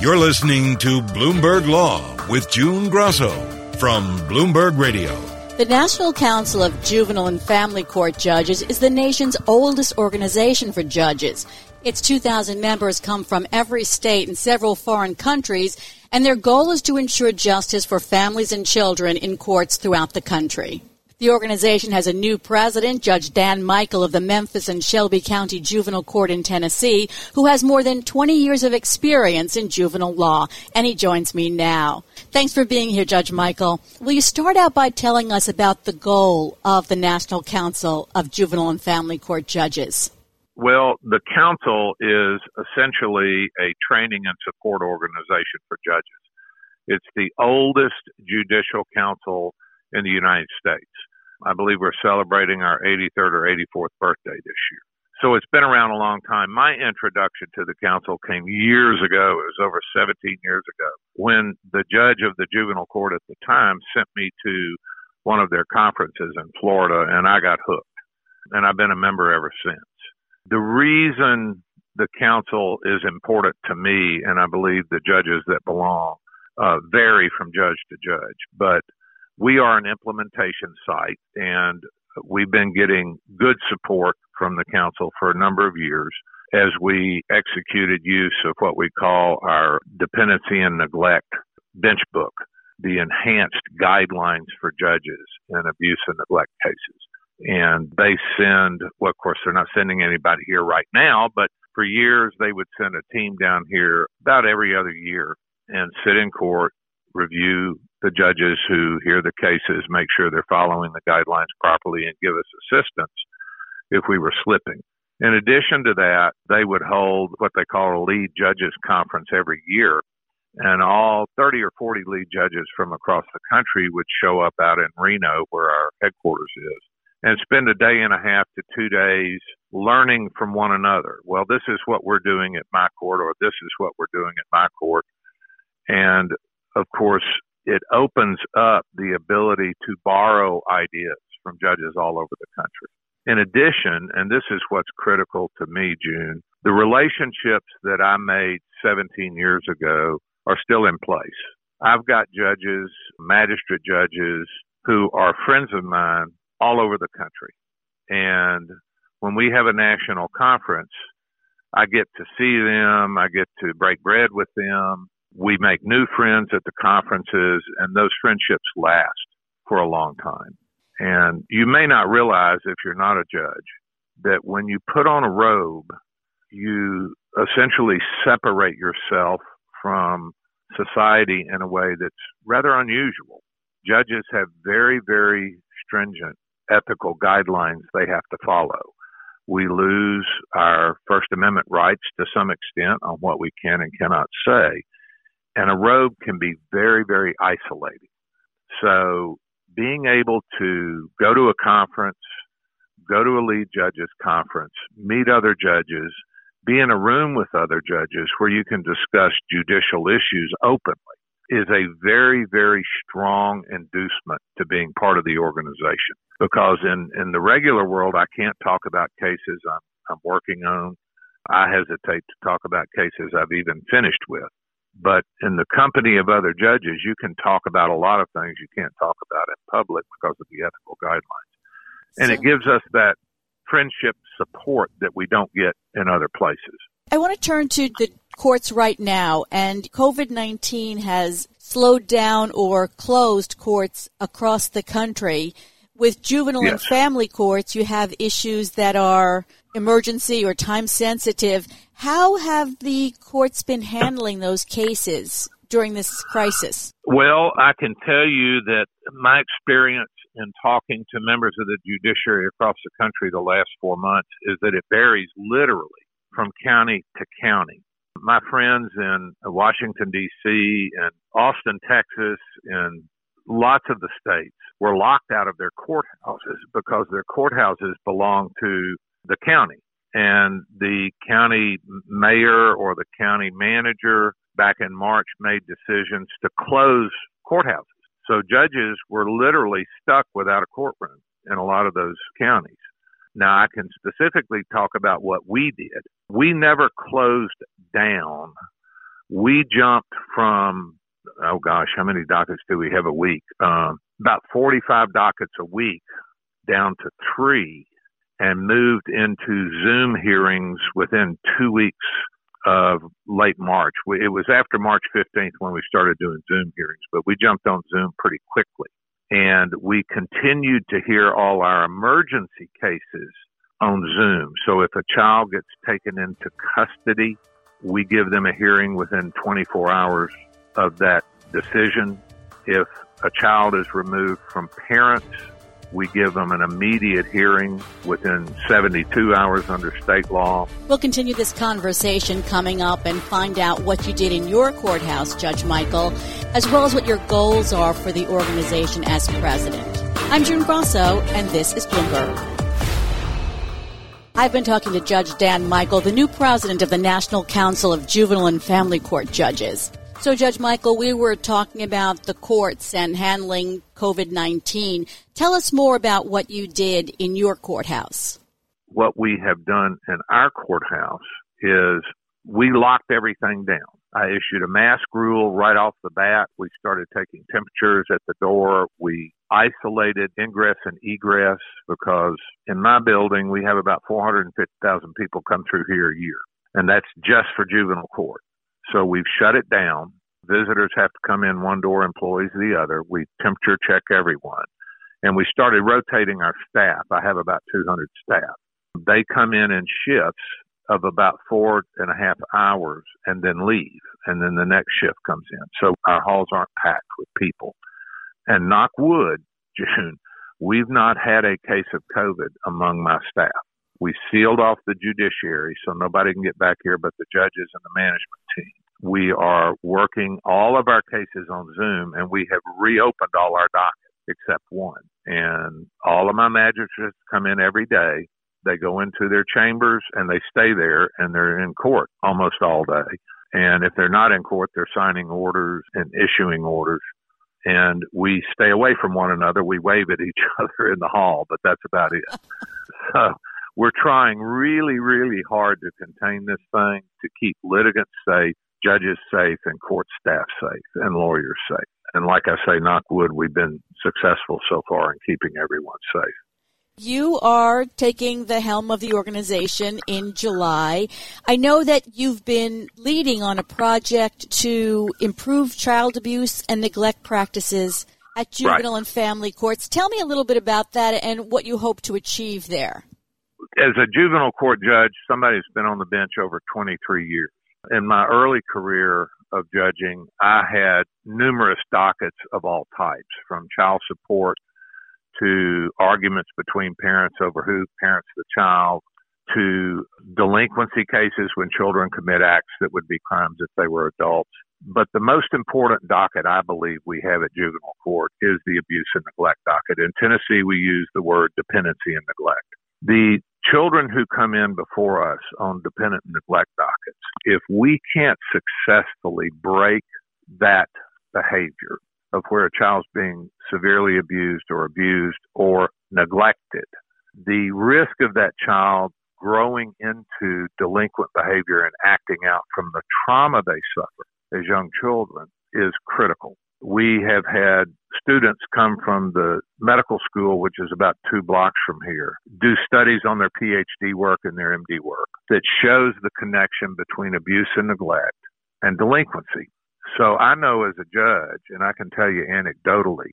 You're listening to Bloomberg Law with June Grosso from Bloomberg Radio. The National Council of Juvenile and Family Court Judges is the nation's oldest organization for judges. Its 2,000 members come from every state and several foreign countries, and their goal is to ensure justice for families and children in courts throughout the country. The organization has a new president, Judge Dan Michael of the Memphis and Shelby County Juvenile Court in Tennessee, who has more than 20 years of experience in juvenile law, and he joins me now. Thanks for being here, Judge Michael. Will you start out by telling us about the goal of the National Council of Juvenile and Family Court Judges? Well, the council is essentially a training and support organization for judges. It's the oldest judicial council in the United States. I believe we're celebrating our 83rd or 84th birthday this year. So it's been around a long time. My introduction to the council came years ago. It was over 17 years ago when the judge of the juvenile court at the time sent me to one of their conferences in Florida and I got hooked. And I've been a member ever since. The reason the council is important to me, and I believe the judges that belong, uh, vary from judge to judge, but we are an implementation site and we've been getting good support from the council for a number of years as we executed use of what we call our dependency and neglect bench book, the enhanced guidelines for judges in abuse and neglect cases. And they send, well, of course, they're not sending anybody here right now, but for years they would send a team down here about every other year and sit in court, review the judges who hear the cases make sure they're following the guidelines properly and give us assistance if we were slipping. In addition to that, they would hold what they call a lead judges conference every year. And all 30 or 40 lead judges from across the country would show up out in Reno, where our headquarters is, and spend a day and a half to two days learning from one another. Well, this is what we're doing at my court, or this is what we're doing at my court. And of course, it opens up the ability to borrow ideas from judges all over the country. In addition, and this is what's critical to me, June, the relationships that I made 17 years ago are still in place. I've got judges, magistrate judges who are friends of mine all over the country. And when we have a national conference, I get to see them, I get to break bread with them, we make new friends at the conferences and those friendships last for a long time. And you may not realize if you're not a judge that when you put on a robe, you essentially separate yourself from society in a way that's rather unusual. Judges have very, very stringent ethical guidelines they have to follow. We lose our First Amendment rights to some extent on what we can and cannot say and a robe can be very, very isolating. So being able to go to a conference, go to a lead judges conference, meet other judges, be in a room with other judges where you can discuss judicial issues openly is a very, very strong inducement to being part of the organization. Because in, in the regular world, I can't talk about cases I'm, I'm working on. I hesitate to talk about cases I've even finished with. But in the company of other judges, you can talk about a lot of things you can't talk about in public because of the ethical guidelines. And so, it gives us that friendship support that we don't get in other places. I want to turn to the courts right now, and COVID 19 has slowed down or closed courts across the country. With juvenile yes. and family courts, you have issues that are emergency or time sensitive. How have the courts been handling those cases during this crisis? Well, I can tell you that my experience in talking to members of the judiciary across the country the last four months is that it varies literally from county to county. My friends in Washington, D.C., and Austin, Texas, and lots of the states were locked out of their courthouses because their courthouses belong to the county. And the county mayor or the county manager back in March made decisions to close courthouses. So judges were literally stuck without a courtroom in a lot of those counties. Now I can specifically talk about what we did. We never closed down we jumped from, oh gosh, how many dockets do we have a week? Um, about 45 dockets a week down to three and moved into Zoom hearings within two weeks of late March. It was after March 15th when we started doing Zoom hearings, but we jumped on Zoom pretty quickly. And we continued to hear all our emergency cases on Zoom. So if a child gets taken into custody, we give them a hearing within 24 hours of that decision. If a child is removed from parents, we give them an immediate hearing within 72 hours under state law. We'll continue this conversation coming up and find out what you did in your courthouse, Judge Michael, as well as what your goals are for the organization as president. I'm June Grosso, and this is Bloomberg. I've been talking to Judge Dan Michael, the new president of the National Council of Juvenile and Family Court Judges. So, Judge Michael, we were talking about the courts and handling COVID 19. Tell us more about what you did in your courthouse. What we have done in our courthouse is we locked everything down. I issued a mask rule right off the bat. We started taking temperatures at the door. We isolated ingress and egress because in my building we have about 450,000 people come through here a year, and that's just for juvenile court. So we've shut it down. Visitors have to come in one door, employees the other. We temperature check everyone. And we started rotating our staff. I have about 200 staff. They come in in shifts of about four and a half hours and then leave. And then the next shift comes in. So our halls aren't packed with people. And knock wood, June, we've not had a case of COVID among my staff. We sealed off the judiciary so nobody can get back here but the judges and the management team. We are working all of our cases on Zoom and we have reopened all our dockets except one. And all of my magistrates come in every day. They go into their chambers and they stay there and they're in court almost all day. And if they're not in court, they're signing orders and issuing orders. And we stay away from one another. We wave at each other in the hall, but that's about it. so we're trying really, really hard to contain this thing to keep litigants safe, judges safe, and court staff safe, and lawyers safe. And like I say, knock wood, we've been successful so far in keeping everyone safe. You are taking the helm of the organization in July. I know that you've been leading on a project to improve child abuse and neglect practices at juvenile right. and family courts. Tell me a little bit about that and what you hope to achieve there as a juvenile court judge, somebody who's been on the bench over 23 years. In my early career of judging, I had numerous dockets of all types, from child support to arguments between parents over who parents the child, to delinquency cases when children commit acts that would be crimes if they were adults. But the most important docket I believe we have at juvenile court is the abuse and neglect docket. In Tennessee, we use the word dependency and neglect. The children who come in before us on dependent neglect dockets, if we can't successfully break that behavior of where a child's being severely abused or abused or neglected, the risk of that child growing into delinquent behavior and acting out from the trauma they suffer as young children is critical. We have had students come from the medical school, which is about two blocks from here, do studies on their PhD work and their MD work that shows the connection between abuse and neglect and delinquency. So I know as a judge, and I can tell you anecdotally,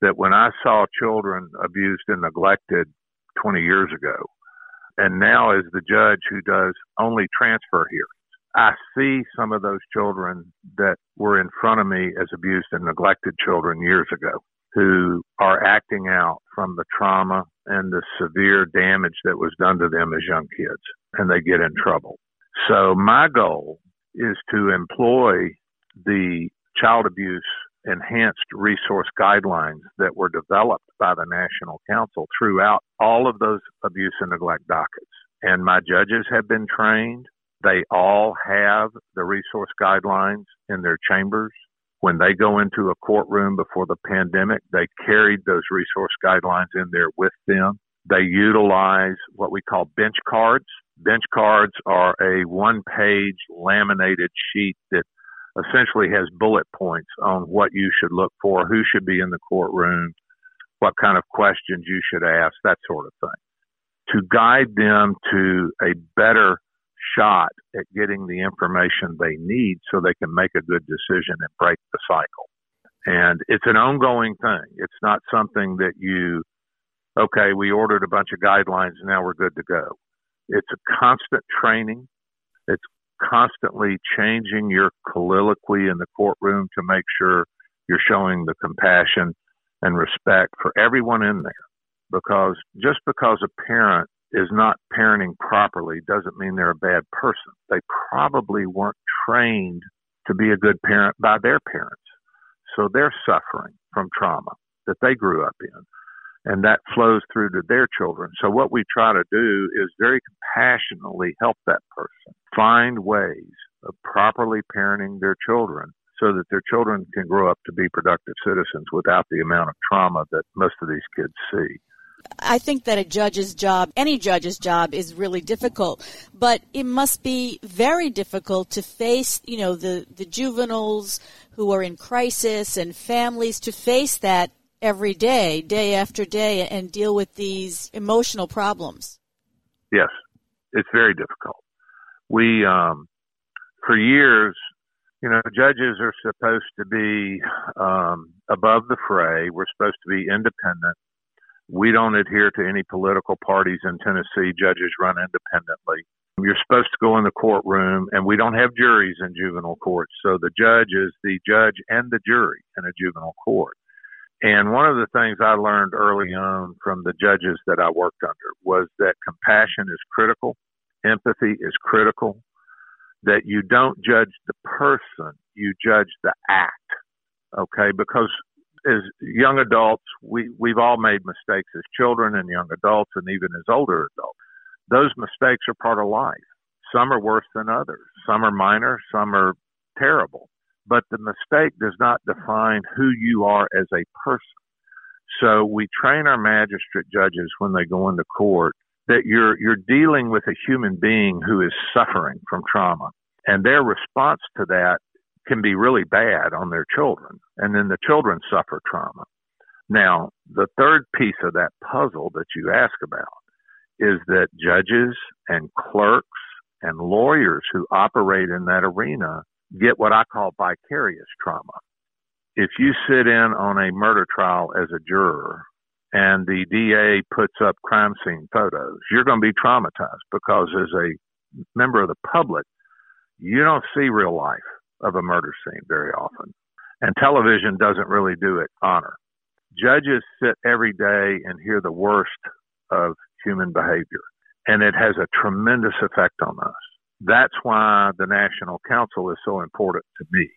that when I saw children abused and neglected 20 years ago, and now as the judge who does only transfer hearings, I see some of those children that were in front of me as abused and neglected children years ago who are acting out from the trauma and the severe damage that was done to them as young kids and they get in trouble. So my goal is to employ the child abuse enhanced resource guidelines that were developed by the National Council throughout all of those abuse and neglect dockets. And my judges have been trained. They all have the resource guidelines in their chambers. When they go into a courtroom before the pandemic, they carried those resource guidelines in there with them. They utilize what we call bench cards. Bench cards are a one page laminated sheet that essentially has bullet points on what you should look for, who should be in the courtroom, what kind of questions you should ask, that sort of thing, to guide them to a better shot at getting the information they need so they can make a good decision and break the cycle. And it's an ongoing thing. It's not something that you, okay, we ordered a bunch of guidelines now we're good to go. It's a constant training. It's constantly changing your colloquy in the courtroom to make sure you're showing the compassion and respect for everyone in there. Because just because a parent is not parenting properly doesn't mean they're a bad person. They probably weren't trained to be a good parent by their parents. So they're suffering from trauma that they grew up in. And that flows through to their children. So what we try to do is very compassionately help that person find ways of properly parenting their children so that their children can grow up to be productive citizens without the amount of trauma that most of these kids see. I think that a judge's job, any judge's job, is really difficult, but it must be very difficult to face, you know, the, the juveniles who are in crisis and families to face that every day, day after day, and deal with these emotional problems. Yes, it's very difficult. We, um, for years, you know, judges are supposed to be um, above the fray. We're supposed to be independent. We don't adhere to any political parties in Tennessee. Judges run independently. You're supposed to go in the courtroom, and we don't have juries in juvenile courts. So the judge is the judge and the jury in a juvenile court. And one of the things I learned early on from the judges that I worked under was that compassion is critical, empathy is critical, that you don't judge the person, you judge the act. Okay, because as young adults, we, we've all made mistakes as children and young adults and even as older adults. Those mistakes are part of life. Some are worse than others. Some are minor, some are terrible. But the mistake does not define who you are as a person. So we train our magistrate judges when they go into court that you're you're dealing with a human being who is suffering from trauma and their response to that can be really bad on their children. And then the children suffer trauma. Now, the third piece of that puzzle that you ask about is that judges and clerks and lawyers who operate in that arena get what I call vicarious trauma. If you sit in on a murder trial as a juror and the DA puts up crime scene photos, you're going to be traumatized because as a member of the public, you don't see real life of a murder scene very often. And television doesn't really do it honor. Judges sit every day and hear the worst of human behavior, and it has a tremendous effect on us. That's why the National Council is so important to me.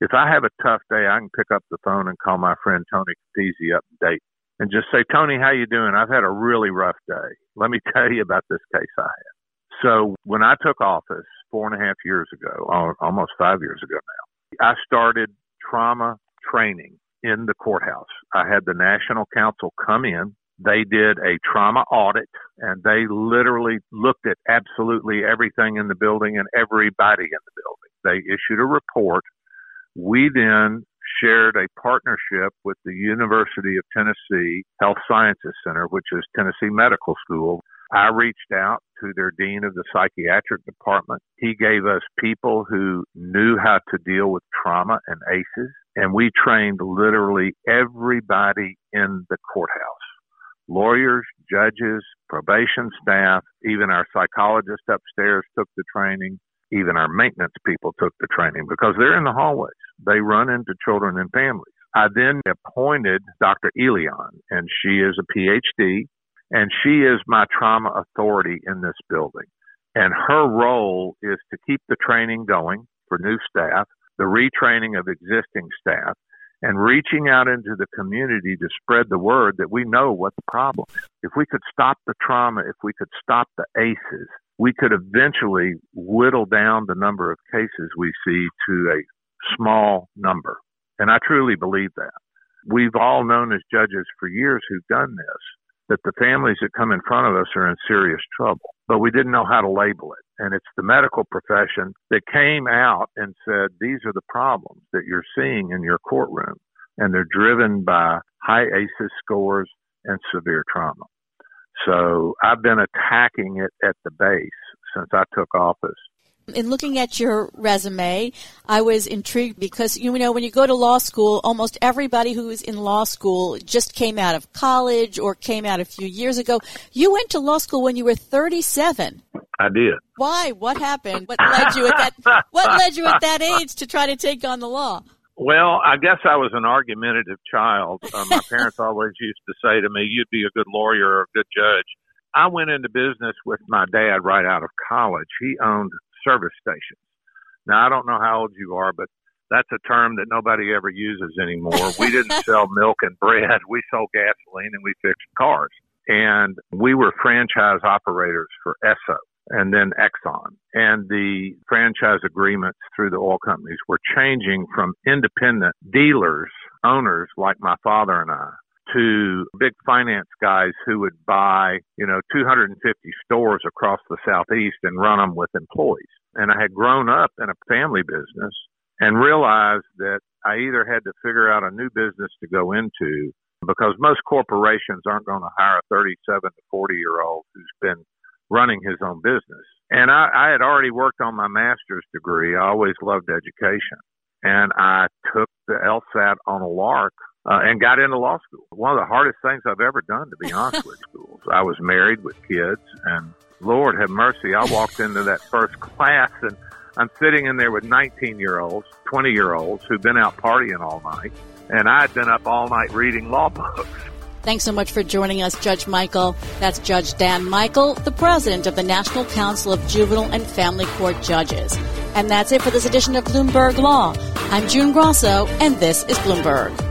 If I have a tough day, I can pick up the phone and call my friend Tony Capizzi up in Dayton and just say, Tony, how you doing? I've had a really rough day. Let me tell you about this case I had. So when I took office, four and a half years ago, almost five years ago now. I started trauma training in the courthouse. I had the National Council come in. They did a trauma audit and they literally looked at absolutely everything in the building and everybody in the building. They issued a report. We then shared a partnership with the University of Tennessee Health Sciences Center, which is Tennessee Medical School. I reached out to their dean of the psychiatric department. He gave us people who knew how to deal with trauma and ACEs, and we trained literally everybody in the courthouse. Lawyers, judges, probation staff, even our psychologist upstairs took the training. Even our maintenance people took the training because they're in the hallways. They run into children and families. I then appointed Dr. Elion, and she is a PhD and she is my trauma authority in this building. And her role is to keep the training going for new staff, the retraining of existing staff, and reaching out into the community to spread the word that we know what the problem is. If we could stop the trauma, if we could stop the ACEs, we could eventually whittle down the number of cases we see to a small number. And I truly believe that. We've all known as judges for years who've done this that the families that come in front of us are in serious trouble, but we didn't know how to label it. and it's the medical profession that came out and said, these are the problems that you're seeing in your courtroom. And they're driven by high ACEs scores and severe trauma. So I've been attacking it at the base since I took office. In looking at your resume, I was intrigued because you know when you go to law school, almost everybody who is in law school just came out of college or came out a few years ago. You went to law school when you were 37. I did. Why? What happened? What led you at that what led you at that age to try to take on the law? Well, I guess I was an argumentative child. Uh, my parents always used to say to me, "You'd be a good lawyer or a good judge." I went into business with my dad right out of college. He owned service stations. Now, I don't know how old you are, but that's a term that nobody ever uses anymore. We didn't sell milk and bread. We sold gasoline and we fixed cars. And we were franchise operators for Esso and then Exxon. And the franchise agreements through the oil companies were changing from independent dealers, owners like my father and I, to big finance guys who would buy, you know, 250 stores across the southeast and run them with employees. And I had grown up in a family business and realized that I either had to figure out a new business to go into because most corporations aren't going to hire a 37 to 40 year old who's been running his own business. And I, I had already worked on my master's degree. I always loved education. And I took the LSAT on a lark uh, and got into law school. One of the hardest things I've ever done, to be honest with schools. I was married with kids, and Lord have mercy, I walked into that first class, and I'm sitting in there with 19 year olds, 20 year olds who've been out partying all night, and I'd been up all night reading law books. Thanks so much for joining us, Judge Michael. That's Judge Dan Michael, the president of the National Council of Juvenile and Family Court Judges. And that's it for this edition of Bloomberg Law. I'm June Grosso, and this is Bloomberg.